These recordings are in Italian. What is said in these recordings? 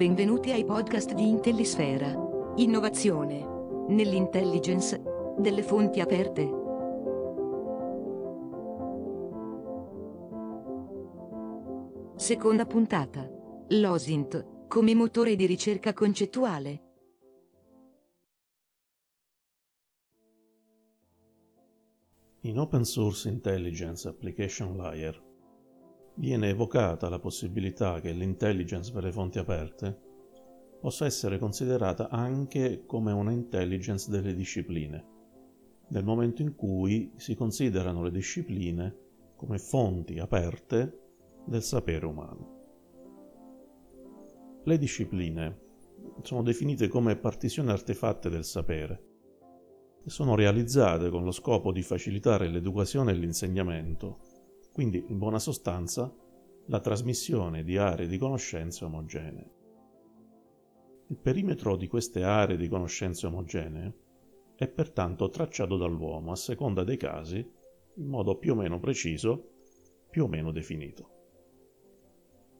Benvenuti ai podcast di Intellisfera. Innovazione. Nell'intelligence. Delle fonti aperte. Seconda puntata. L'OSINT, come motore di ricerca concettuale. In Open Source Intelligence Application Layer viene evocata la possibilità che l'intelligence per le fonti aperte possa essere considerata anche come una intelligence delle discipline, nel momento in cui si considerano le discipline come fonti aperte del sapere umano. Le discipline sono definite come partitioni artefatte del sapere e sono realizzate con lo scopo di facilitare l'educazione e l'insegnamento quindi in buona sostanza la trasmissione di aree di conoscenze omogenee. Il perimetro di queste aree di conoscenze omogenee è pertanto tracciato dall'uomo a seconda dei casi in modo più o meno preciso, più o meno definito.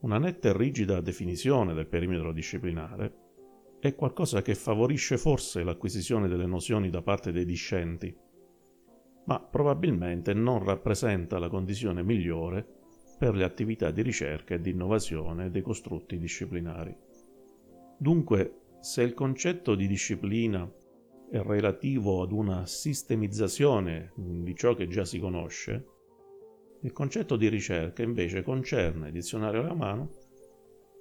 Una netta e rigida definizione del perimetro disciplinare è qualcosa che favorisce forse l'acquisizione delle nozioni da parte dei discenti ma probabilmente non rappresenta la condizione migliore per le attività di ricerca e di innovazione dei costrutti disciplinari. Dunque, se il concetto di disciplina è relativo ad una sistemizzazione di ciò che già si conosce, il concetto di ricerca invece concerne, dizionario alla mano,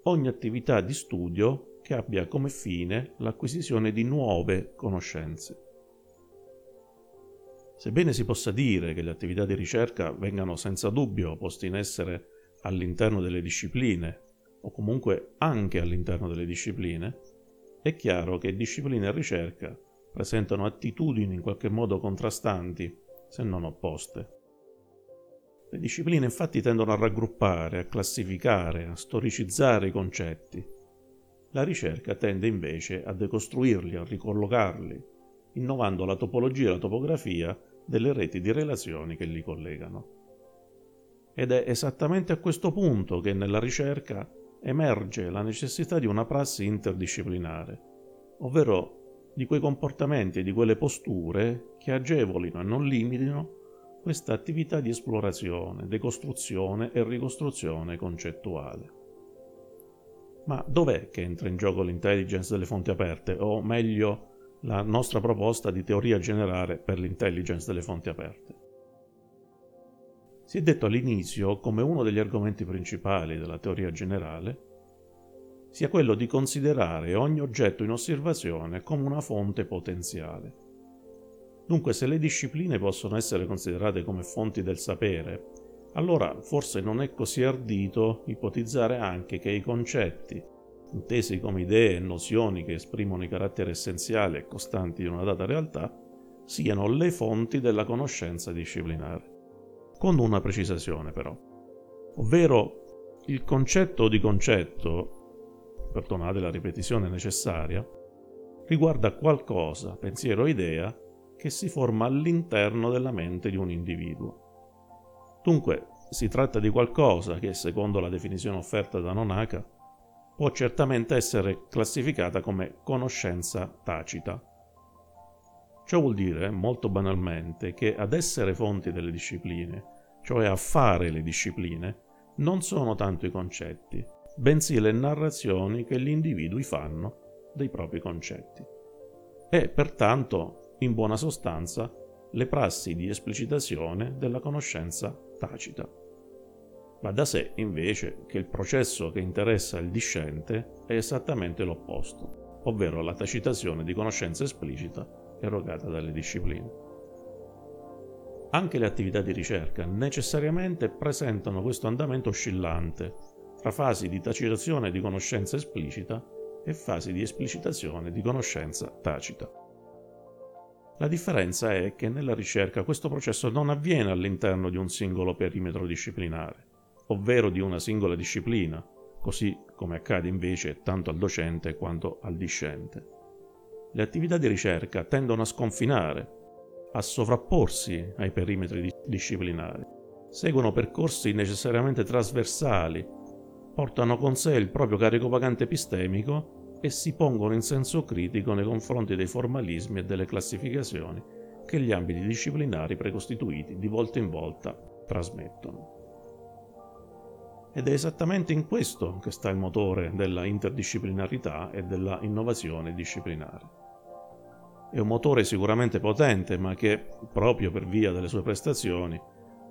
ogni attività di studio che abbia come fine l'acquisizione di nuove conoscenze. Sebbene si possa dire che le attività di ricerca vengano senza dubbio poste in essere all'interno delle discipline, o comunque anche all'interno delle discipline, è chiaro che discipline e ricerca presentano attitudini in qualche modo contrastanti, se non opposte. Le discipline infatti tendono a raggruppare, a classificare, a storicizzare i concetti. La ricerca tende invece a decostruirli, a ricollocarli, innovando la topologia e la topografia delle reti di relazioni che li collegano. Ed è esattamente a questo punto che nella ricerca emerge la necessità di una prassi interdisciplinare, ovvero di quei comportamenti e di quelle posture che agevolino e non limitino questa attività di esplorazione, decostruzione e ricostruzione concettuale. Ma dov'è che entra in gioco l'intelligence delle fonti aperte, o meglio, la nostra proposta di teoria generale per l'intelligence delle fonti aperte. Si è detto all'inizio come uno degli argomenti principali della teoria generale sia quello di considerare ogni oggetto in osservazione come una fonte potenziale. Dunque se le discipline possono essere considerate come fonti del sapere, allora forse non è così ardito ipotizzare anche che i concetti intesi come idee e nozioni che esprimono i caratteri essenziali e costanti di una data realtà, siano le fonti della conoscenza disciplinare. Con una precisazione però, ovvero il concetto di concetto, perdonate la ripetizione necessaria, riguarda qualcosa, pensiero o idea, che si forma all'interno della mente di un individuo. Dunque, si tratta di qualcosa che, secondo la definizione offerta da Nonaka, può certamente essere classificata come conoscenza tacita. Ciò vuol dire, molto banalmente, che ad essere fonti delle discipline, cioè a fare le discipline, non sono tanto i concetti, bensì le narrazioni che gli individui fanno dei propri concetti. E pertanto, in buona sostanza, le prassi di esplicitazione della conoscenza tacita. Va da sé, invece, che il processo che interessa il discente è esattamente l'opposto, ovvero la tacitazione di conoscenza esplicita erogata dalle discipline. Anche le attività di ricerca necessariamente presentano questo andamento oscillante tra fasi di tacitazione di conoscenza esplicita e fasi di esplicitazione di conoscenza tacita. La differenza è che nella ricerca questo processo non avviene all'interno di un singolo perimetro disciplinare, ovvero di una singola disciplina, così come accade invece tanto al docente quanto al discente. Le attività di ricerca tendono a sconfinare, a sovrapporsi ai perimetri disciplinari, seguono percorsi necessariamente trasversali portano con sé il proprio carico vagante epistemico e si pongono in senso critico nei confronti dei formalismi e delle classificazioni che gli ambiti disciplinari precostituiti di volta in volta trasmettono. Ed è esattamente in questo che sta il motore della interdisciplinarità e della innovazione disciplinare. È un motore sicuramente potente, ma che, proprio per via delle sue prestazioni,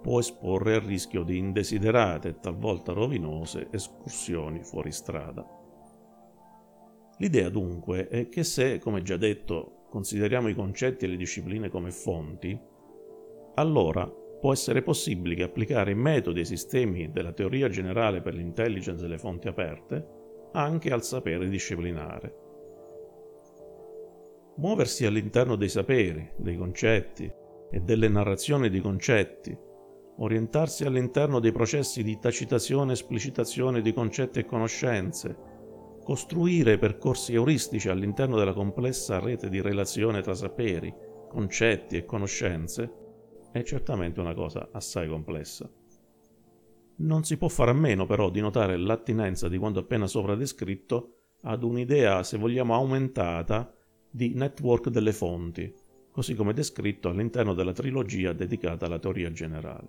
può esporre al rischio di indesiderate e talvolta rovinose escursioni fuori strada. L'idea dunque è che se, come già detto, consideriamo i concetti e le discipline come fonti, allora può essere possibile che applicare i metodi e i sistemi della teoria generale per l'intelligence delle fonti aperte anche al sapere disciplinare. Muoversi all'interno dei saperi, dei concetti e delle narrazioni di concetti orientarsi all'interno dei processi di tacitazione e esplicitazione di concetti e conoscenze, costruire percorsi euristici all'interno della complessa rete di relazione tra saperi, concetti e conoscenze, è certamente una cosa assai complessa. Non si può fare a meno però di notare l'attinenza di quanto appena sopra descritto ad un'idea, se vogliamo, aumentata di network delle fonti, così come descritto all'interno della trilogia dedicata alla teoria generale.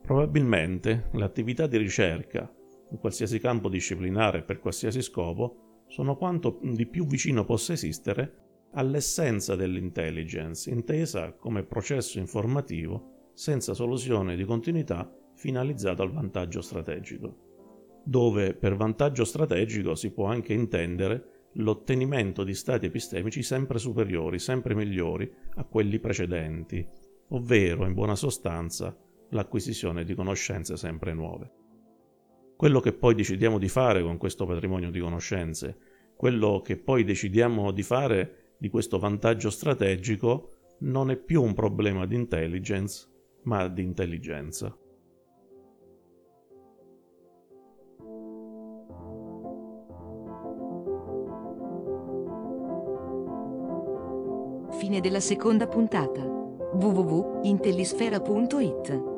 Probabilmente le attività di ricerca, in qualsiasi campo disciplinare e per qualsiasi scopo, sono quanto di più vicino possa esistere all'essenza dell'intelligence, intesa come processo informativo senza soluzione di continuità finalizzato al vantaggio strategico, dove per vantaggio strategico si può anche intendere l'ottenimento di stati epistemici sempre superiori, sempre migliori a quelli precedenti, ovvero, in buona sostanza, l'acquisizione di conoscenze sempre nuove. Quello che poi decidiamo di fare con questo patrimonio di conoscenze, quello che poi decidiamo di fare di questo vantaggio strategico, non è più un problema di intelligence, ma di intelligenza. Fine della seconda puntata www.intellisfera.it